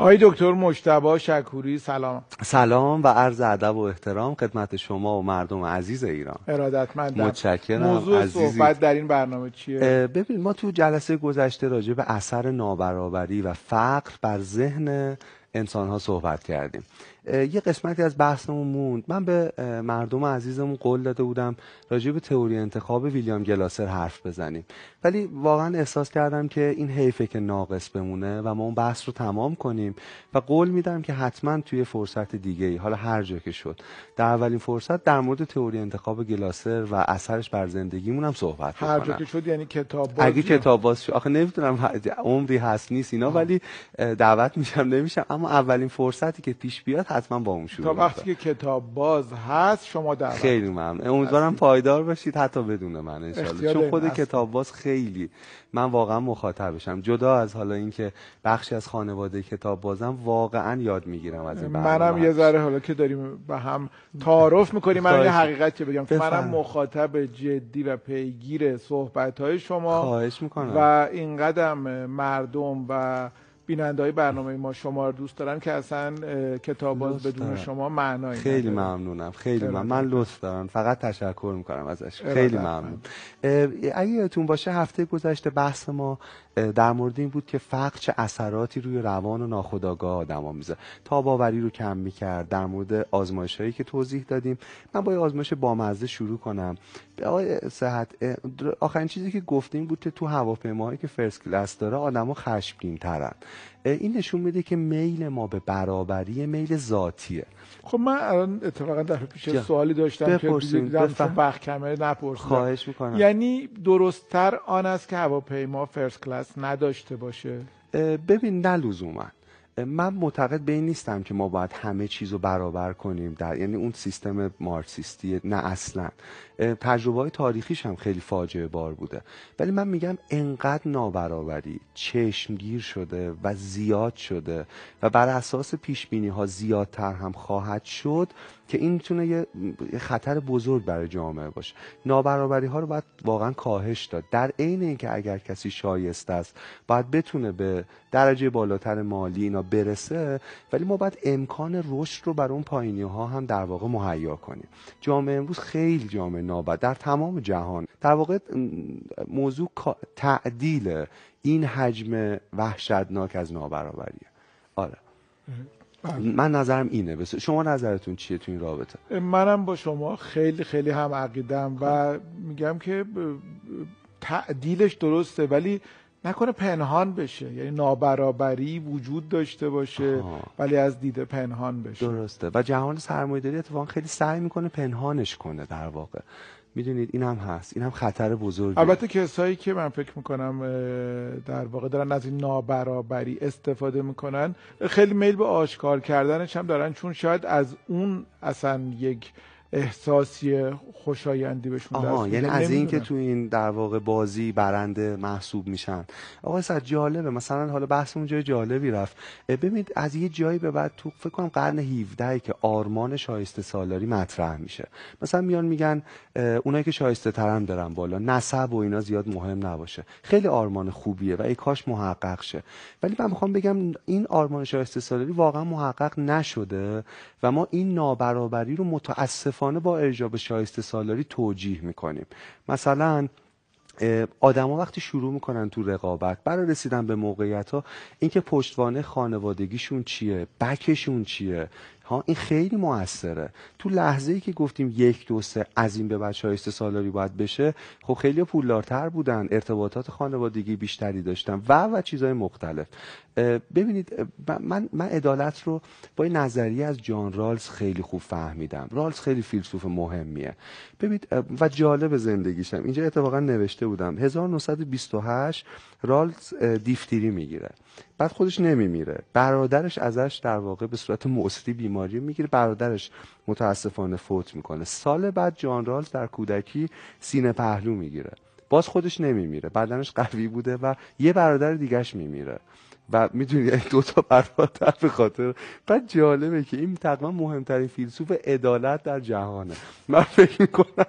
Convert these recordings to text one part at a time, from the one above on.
آقای دکتر مشتبا شکوری سلام. سلام و عرض ادب و احترام خدمت شما و مردم عزیز ایران. ارادتمندم. متشکرم. موضوع عزیزی. صحبت در این برنامه چیه؟ ببین ما تو جلسه گذشته راجع به اثر نابرابری و فقر بر ذهن انسان ها صحبت کردیم. یه قسمتی از بحثمون موند. من به مردم عزیزمون قول داده بودم راجع به تئوری انتخاب ویلیام گلاسر حرف بزنیم. ولی واقعا احساس کردم که این حیفه که ناقص بمونه و ما اون بحث رو تمام کنیم و قول میدم که حتما توی فرصت دیگه ای حالا هر جا که شد. در اولین فرصت در مورد تئوری انتخاب گلاسر و اثرش بر زندگیمون هم صحبت هر بکنم. جا که شد یعنی کتاب بازی اگه کتاب باز شد آخه نمی‌دونم عمری هست نیست اینا ولی دعوت میشم نمیشم. اما اولین فرصتی که پیش بیاد حتما با اون شروع تا وقتی که کتاب باز هست شما دعوت خیلی ممنون. امیدوارم پایدار باشید حتی بدون من انشالله چون خود. کتاب باز خیلی من واقعا مخاطبشم جدا از حالا اینکه بخشی از خانواده کتاب بازم واقعا یاد می‌گیرم از این منم. یه ذره حالا که داریم به هم تعارف می‌کنیم من یه حقیقت که بگم. که منم. مخاطب جدی و پیگیر صحبت های شما خواهش می‌کنم. و این قدم مردم و بیننده های برنامه ما شما رو دوست دارن که اصلا کتاب باز بدون دارم. شما معنایی خیلی نداره. ممنونم خیلی من من. لطف دارم فقط تشکر می‌کنم ازش خیلی من. ممنون اه، اگه یادتون باشه هفته گذشته بحث ما در مورد این بود که فقر چه اثراتی روی روان و ناخودآگاه آدما می‌ذاره تاباوری رو کم می‌کرد در مورد آزمایش هایی که توضیح دادیم من با یه آزمایش بامزه شروع کنم به آقای صحت آخرین چیزی که گفتیم بود که تو هواپیماهایی که فرست کلاس داره آدما خشمگین ترن این نشون میده که میل ما به برابری میل ذاتیه خب من الان اتفاقا دفعه پیش جا. خب داشتم که دیدم. وقت کمه نپرسیدم خواهش می‌کنم یعنی درستتر آن است که هواپیما فرست کلاس نداشته باشه ببین نه لزوما من معتقد به این نیستم که ما باید همه چیز رو برابر کنیم در یعنی اون سیستم مارکسیستی نه اصلا. تجربه های تاریخیش هم خیلی فاجعه بار بوده. ولی من میگم انقدر نابرابری چشمگیر شده و زیاد شده و بر اساس پیش بینی ها زیادتر هم خواهد شد که این می‌تونه یه خطر بزرگ برای جامعه باشه. نابرابری ها رو باید واقعا کاهش داد. در عین اینکه اگر کسی شایسته است باید بتونه به درجه بالاتر مالی اینا برسه ولی ما باید امکان رشد رو برای اون پایینی ها هم در واقع مهیا کنیم. جامعه امروز خیلی جامعه نابرابر در تمام جهان. در واقع موضوع تعدیل این حجم وحشتناک از نابرابریه. آره. من نظرم اینه. بس شما نظرتون چیه تو این رابطه؟ منم با شما خیلی خیلی هم عقیدم و میگم که تعدیلش درسته ولی نکنه پنهان بشه. یعنی نابرابری وجود داشته باشه آها. ولی از دید پنهان بشه. درسته. و جهان سرمایه‌داری اتفاقا خیلی سعی می‌کنه پنهانش کنه در واقع. می‌دونید این هم هست. این هم خطر بزرگی البته کسایی که من فکر می‌کنم در واقع دارن از این نابرابری استفاده می‌کنن خیلی میل به آشکار کردنش هم دارن. چون شاید از اون اصلا یک احساسی خوشایندی بهشون آها دست یعنی. از این که. تو این در واقع بازی برنده محسوب میشن. آقا صد جالبه. مثلا حالا بحثمون جای جالبی رفت. ببینید از یه جایی به بعد تو فکر کنم قرن 17 که آرمان شایسته سالاری مطرح میشه. مثلا میان میگن اونایی که شایسته ترن برن بالا. نسب و اینا زیاد مهم نباشه. خیلی آرمان خوبیه و ای کاش محقق شه. ولی من می‌خوام بگم این آرمان شایسته سالاری واقعا محقق نشده و ما این نابرابری رو متاسفانه با ارجاع به شایسته سالاری توجیه می‌کنیم. مثلا آدما وقتی شروع می‌کنن تو رقابت برای رسیدن به موقعیت ها اینکه پشتوانه خانوادگیشون چیه بکشون چیه ها این خیلی موثره. تو لحظه ای که گفتیم یک دو سه از این به بعد شایسته سالاری باید بشه خب خیلی پولدارتر بودن ارتباطات خانوادگی بیشتری داشتن و و چیزهای مختلف. ببینید من من عدالت رو با این نظریه از جان رالز خیلی خوب فهمیدم. رالز خیلی فیلسوف مهمیه. ببینید و جالب زندگیشم. اینجا اتفاقا نوشته بودم 1928 رالز دیفتری می‌گیره. بعد خودش نمیمیره. برادرش ازش در واقع به صورت مصری بیماری می‌گیره. برادرش متاسفانه فوت می‌کنه. سال بعد جان رالز در کودکی سینه پهلو می‌گیره. باز خودش نمیمیره. بدنش قوی بوده و یه برادر دیگهش میمیره. و می‌دونی دو تا برادر به خاطر. بعد جالبه که این تقریبا مهمترین فیلسوف عدالت در جهانه. من فکر می‌کنم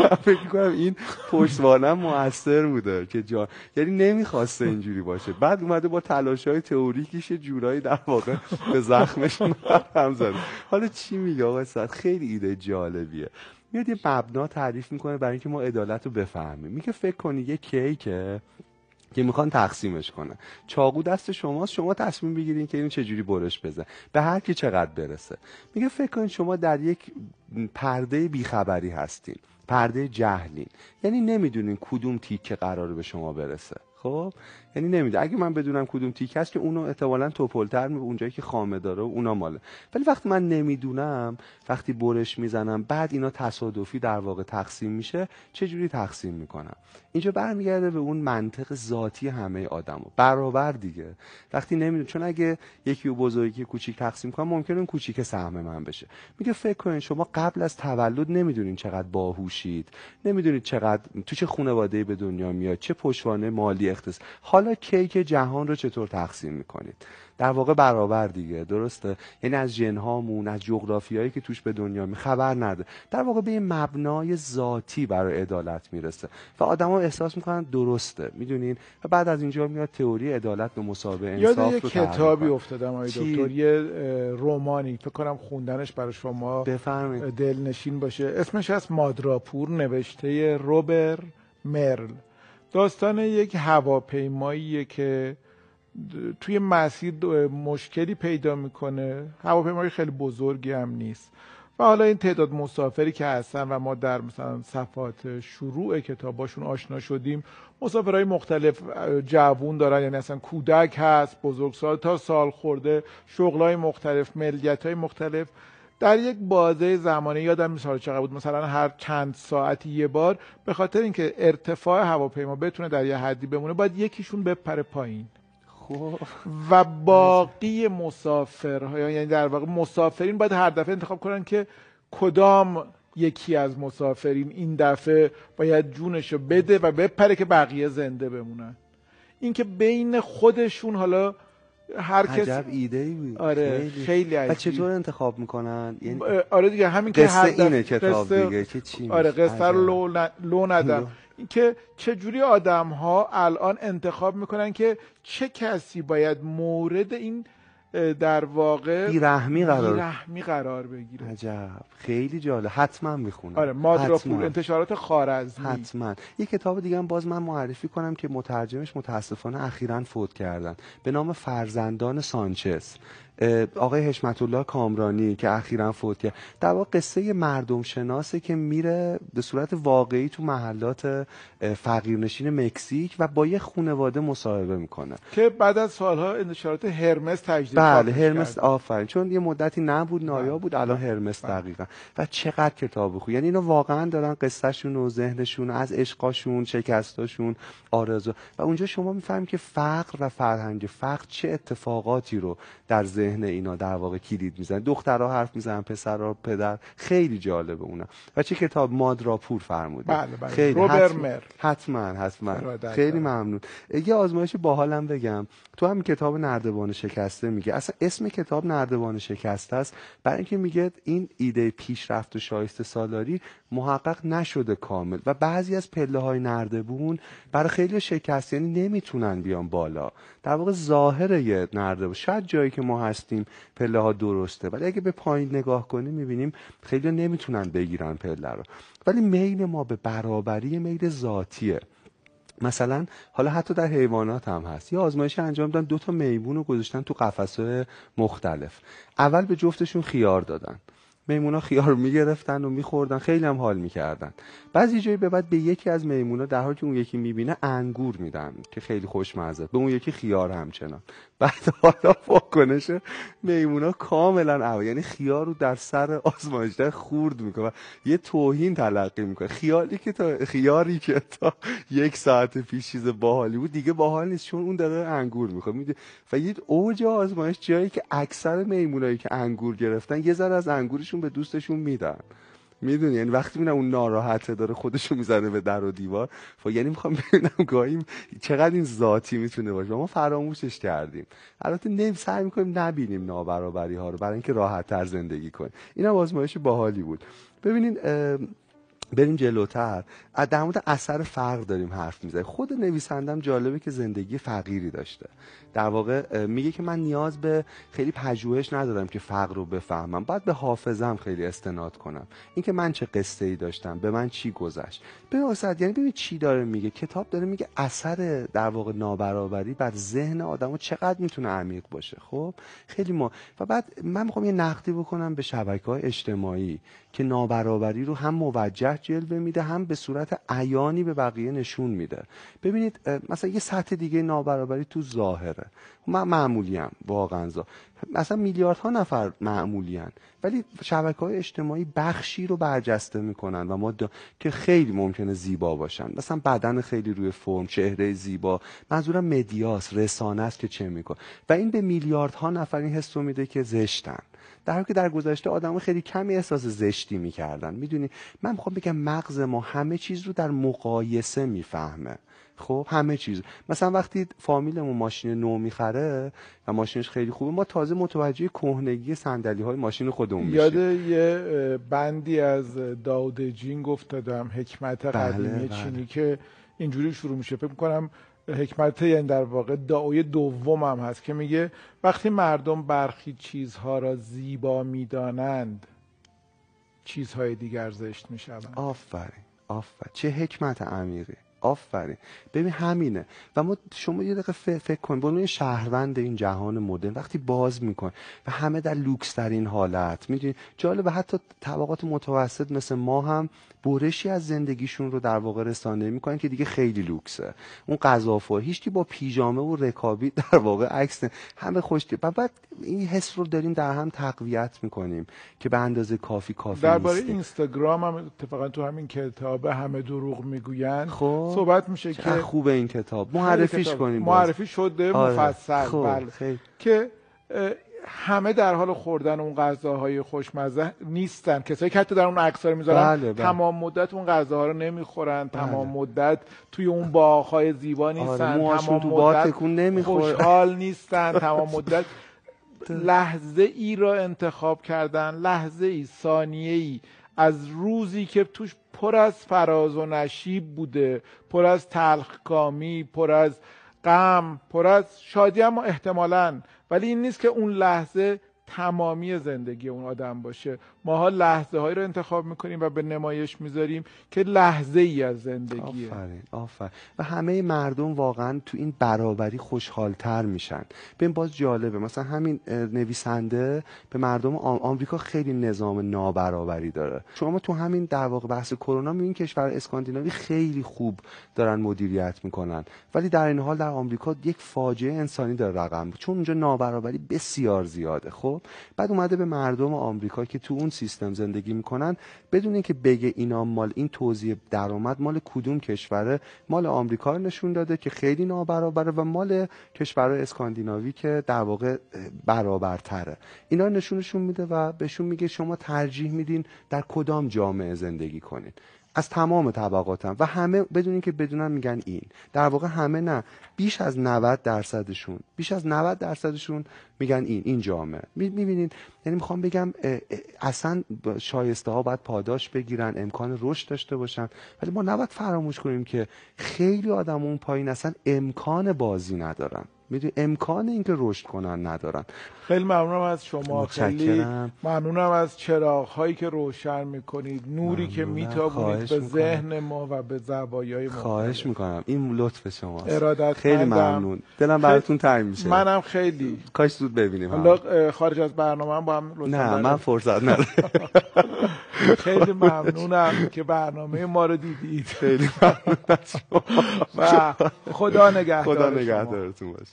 من فکر می‌کنم این پشتوانم موثر بوده که جا... یعنی نمی‌خواسته اینجوری باشه. بعد اومده با تلاش های تئوریکیش جورایی در واقع به زخمش هم زده. حالا چی میگه آقا خیلی ایده جالبیه. میاد یه مبنا تعریف می‌کنه برای اینکه ما عدالت رو بفهمیم. میگه فکر کنی یه کیکه؟ که می‌خوان تقسیمش کنن. چاقو دست شماست شما تصمیم بگیرین که این چجوری برش بزن. به هر کی چقدر برسه. میگه فکر کنید شما در یک پرده بیخبری هستین پرده جهلین. یعنی نمی‌دونین کدوم تیکه قراره به شما برسه. خب؟ یعنی نمیده. اگه من بدونم کدوم تیک هست که اونو احتمالاً توپلتر می اونجایی که خامه داره و اونا ماله. ولی وقتی من نمی‌دونم وقتی برش می‌زنم بعد اینا تصادفی در واقع تقسیم میشه چه جوری تقسیم می‌کنم؟ اینجا برمیگرده به اون منطق ذاتی همه آدمو. برابر دیگه. وقتی نمی‌دونم چون اگه یکی و بزرگی کوچیک تقسیم کنم ممکنه اون کوچیک سهم من بشه. میگه فکر کنین شما قبل از تولد نمی‌دونین چقدر باهوشید نمی‌دونید چقدر تو چه خانواده به دنیا میاد چه پشتوانه مالی اختصاص. حالا کیک جهان رو چطور تقسیم می‌کنید؟ در واقع برابر دیگه درسته؟ یعنی از جنهامون از جغرافیایی که توش به دنیا می خبر نده. در واقع به یه مبنای ذاتی برای عدالت می‌رسه. و آدما احساس می‌کنن درسته. می‌دونین؟ و بعد از اینجا میاد تئوری عدالت به مسابقه انصاف یاد یه کتابی افتادم آقای دکتر. یه رمانی فکر کنم خوندنش برای شما بفرمایید. دلنشین باشه. اسمش از مادراپور نوشته روبر مرل. داستان یک هواپیماییه که توی مسیر مشکلی پیدا می‌کنه. هواپیمای خیلی بزرگی هم نیست. و حالا این تعداد مسافری که هستن و ما در مثلا صفات شروع کتاباشون آشنا شدیم مسافرهای مختلف جوون دارن. یعنی اصلا کودک هست بزرگسال تا سال خورده شغلای مختلف ملیت های مختلف. در یک بازه زمانی یادم مثال چقدر بود مثلا هر چند ساعتی یه بار به خاطر اینکه ارتفاع هواپیما بتونه در یه حدی بمونه باید یکیشون بپره پایین خب. و باقی مسافر یعنی در واقع مسافرین باید هر دفعه انتخاب کنن که کدام یکی از مسافرین این دفعه باید جونشو بده و بپره که بقیه زنده بمونن اینکه بین خودشون حالا هر کس عجب ایده ای بود. آره خیلی, خیلی و چطور انتخاب می‌کنن؟ یعنی آره دیگه همین که هر اینه کتاب دیگه که چی آره قصه رو لو, لو ندم. اینکه چجوری آدم ها الان انتخاب می‌کنن که چه کسی باید مورد این در واقع بیرحمی قرار بیرحمی قرار بگیره. عجب. خیلی جالب. حتما می‌خونم. آره مادراپور انتشارات خارزمی حتما. یه کتاب دیگه هم باز من معرفی کنم که مترجمش متاسفانه اخیرا فوت کردن. به نام فرزندان سانچز. آقای حشمت الله کامرانی که اخیرا فوت کرد. در واقع قصه مردم شناسه که میره به صورت واقعی تو محلات فقیرنشین مکزیک و با یه خانواده مصاحبه می‌کنه. که بعد از سالها انتشارات هرمس تجدید بله هرمس آفرین. چون یه مدتی نبود نایا بود الان بله. هرمس بله. دقیقا. و چقدر کتاب خوب. یعنی اینا واقعا دارن قصهشون و ذهنشون از عشقاشون شکستاشون آرزو. و اونجا شما می‌فهمید که فقر و فرهنگ فقر چه اتفاقاتی رو در ذهن اینا در واقع کلید می‌زنن دخترها حرف می‌زنن پسرها پدر. خیلی جالبه اونا. و چه کتاب؟ مادرا پور فرموده بله بله. خیلی حتما حتما, حتما. خیلی ممنون. یه آزمایش باحالم بگم. تو هم کتاب نردبان شکسته میگه. اصلا اسم کتاب نردبان شکسته است. برای اینکه میگه این ایده پیشرفت و شایسته سالاری محقق نشده کامل. و بعضی از پله های نردبون برای خیلی شکست یعنی نمی‌تونن بیان بالا. در واقع ظاهر یه نردبون. شاید جایی که ما هستیم پله ها درسته ولی اگه به پایین نگاه کنیم می‌بینیم خیلی نمی‌تونن بگیرن پله رو. ولی میل ما به برابری میل ذاتیه. مثلا حالا حتی در حیوانات هم هست. یه آزمایش انجام دادن دو تا میمون رو گذاشتن تو قفسه مختلف. اول به جفتشون خیار دادن. میمونا خیار می‌گرفتن و میخوردن. خیلی هم حال می‌کردن. بعضی جایی به بعد به یکی از میمونا در حالی که اون یکی می‌بینه انگور میدن که خیلی خوشمزه. به اون یکی خیار همچنان. بعد حالا واکنش میمونا کاملا عوض. یعنی خیار رو در سر آزمایشگر خورد می‌کنه یه توهین تلقی می‌کنه. خیالی که تا خیاری که تا یک ساعت پیش چیز باحالی بود دیگه باحال نیست چون اون داره انگور می‌خواد میده و یه اوج آزمایش جایی که اکثر میمونایی که انگور گرفتن یه ذره از انگورشون به دوستشون میدن. می‌دونی؟ یعنی وقتی می‌بینم اون ناراحته داره خودشو می‌زنه به در و دیوار ف... یعنی می‌خوام ببینم گاهی چقدر این ذاتی می‌تونه باشه. ما فراموشش کردیم. البته نمی سعی می‌کنیم نبینیم نابرابری ها رو برای اینکه راحت تر زندگی کنیم. اینم آزمایش باحالی بود. ببینین بریم جلوتر. در مورد اثر فقر داریم حرف می‌زنیم. خود نویسندم جالبه که زندگی فقیری داشته. در واقع میگه که من نیاز به خیلی پژوهش ندارم که فقر رو بفهمم. باید به حافظم خیلی استناد کنم. اینکه من چه قصه ای داشتم به من چی گذشت. به واسط یعنی ببین چی داره میگه. کتاب داره میگه اثر در واقع نابرابری بر ذهن آدمو چقدر می‌تونه عمیق باشه. خب؟ خیلی ما و بعد من می‌خوام یه نقدی بکنم به شبکه های اجتماعی که نابرابری رو هم موجه جلوه میده هم به صورت عیانی به بقیه نشون میده. ببینید مثلا یه سطح دیگه نابرابری تو ظاهره. من معمولی هم واقعا. زا. مثلا میلیاردها نفر معمولی هن. ولی شبکه های اجتماعی بخشی رو برجسته می‌کنن و ما که خیلی ممکنه زیبا باشن. مثلا بدن خیلی روی فرم چهره زیبا. منظورم مدیاس رسانه است که چه میکن و این به میلیاردها نفر این حس میده که زشتن. در حالی که در گذشته آدم خیلی کمی احساس زشتی می‌کردن. می‌دونی؟ من می‌خوام بگم مغز ما همه چیز رو در مقایسه می‌فهمه. خب همه چیز. مثلا وقتی فامیلمون ماشین نو می‌خره و ماشینش خیلی خوبه ما تازه متوجه کهنگی صندلی های ماشین خودمون میشیم. یاد یه بندی از داود جین گفتادم حکمت بله، قدیمی بله. چینی که اینجوری شروع میشه. فکر می‌کنم حکمت یعنی در واقع دعای دوم هم هست که میگه وقتی مردم برخی چیزها را زیبا می‌دانند چیزهای دیگر زشت می‌شوند. آفرین آفرین. چه حکمت عمیقی. آفرین. ببین همینه. و ما شما یه دقیقه فکر کن. به شهروند این جهان مدرن وقتی باز میکن و همه در لوکس در این حالت. می‌دونی؟ جالبه حتی طبقات متوسط مثل ما هم برشی از زندگیشون رو در واقع رسانه می‌کنن که دیگه خیلی لوکسه. اون غذافور هیچکی با پیژامه و رکابی در واقع عکس همه خوش و بعد این حس رو داریم در هم تقویت می‌کنیم که به اندازه کافی کافی درباره اینستاگرام هم اتفاقا تو همین کتاب همه دروغ می‌گوین خب. صحبت میشه که خوبه این کتاب معرفیش کنیم معرفی شده آره. مفصل خب. بله. که همه در حال خوردن اون غذاهای خوشمزه نیستن کسایی که حتی در اون عکس رو می‌ذارن بله بله. تمام مدت اون غذاها رو نمی‌خورن بله. تمام مدت توی اون باغهای زیبا آره، نیستن آره تمام تو مدت خوشحال نیستن تمام مدت لحظه ای را انتخاب کردن لحظه ای ثانیه ای از روزی که توش پر از فراز و نشیب بوده پر از تلخکامی پر از غم پر از شادی اما احتمالا ولی این نیست که اون لحظه تمامی زندگی اون آدم باشه. ماها لحظه هایی رو انتخاب می‌کنیم و به نمایش می‌ذاریم که لحظه ای از زندگیه. آفرین آفرین. و همه مردم واقعا تو این برابری خوشحالتر میشن. ببین باز جالبه. مثلا همین نویسنده به مردم آمریکا خیلی نظام نابرابری داره. شما تو همین در واقع بحث کرونا می‌بینید کشور اسکاندیناوی خیلی خوب دارن مدیریت می‌کنن. ولی در این حال در آمریکا یک فاجعه انسانی داره رقم چون اونجا نابرابری بسیار زیاده خب؟ بعد اومده به مردم آمریکا که تو اون سیستم زندگی می‌کنن. بدون اینکه بگه اینا مال این توزیع درآمد مال کدوم کشوره مال آمریکا رو نشون داده که خیلی نابرابره و مال کشورهای اسکاندیناوی که در واقع برابرتره. اینا نشونشون میده و بهشون میگه شما ترجیح میدین در کدام جامعه زندگی کنین. از تمام طبقاتم. و همه بدون که بدونن میگن این. در واقع همه نه. بیش از 90 درصدشون بیش از 90 درصدشون میگن این. این جامعه. می‌بینید یعنی می‌خوام بگم اصلا شایسته ها باید پاداش بگیرن امکان رشد داشته باشن. ولی ما نباید فراموش کنیم که خیلی آدم اون پایین اصلا امکان بازی ندارن. می‌دونی امکان اینکه رشد کنن ندارن. خیلی ممنونم از شما خیلی ممنونم از چراغ هایی که روشن می‌کنید نوری که میتابونید به ذهن ما و به زوایای ما. خواهش می‌کنم. این لطف شماست. ارادت خیلی ممنون. دلم براتون تنگ میشه. منم خیلی. کاش زود ببینیم حالا خارج از برنامه هم با هم نه من فرصت ندارم. خیلی ممنونم که برنامه ما رو دیدید. خیلی ممنون و خدا نگهدار خدا نگهدارتون باشه.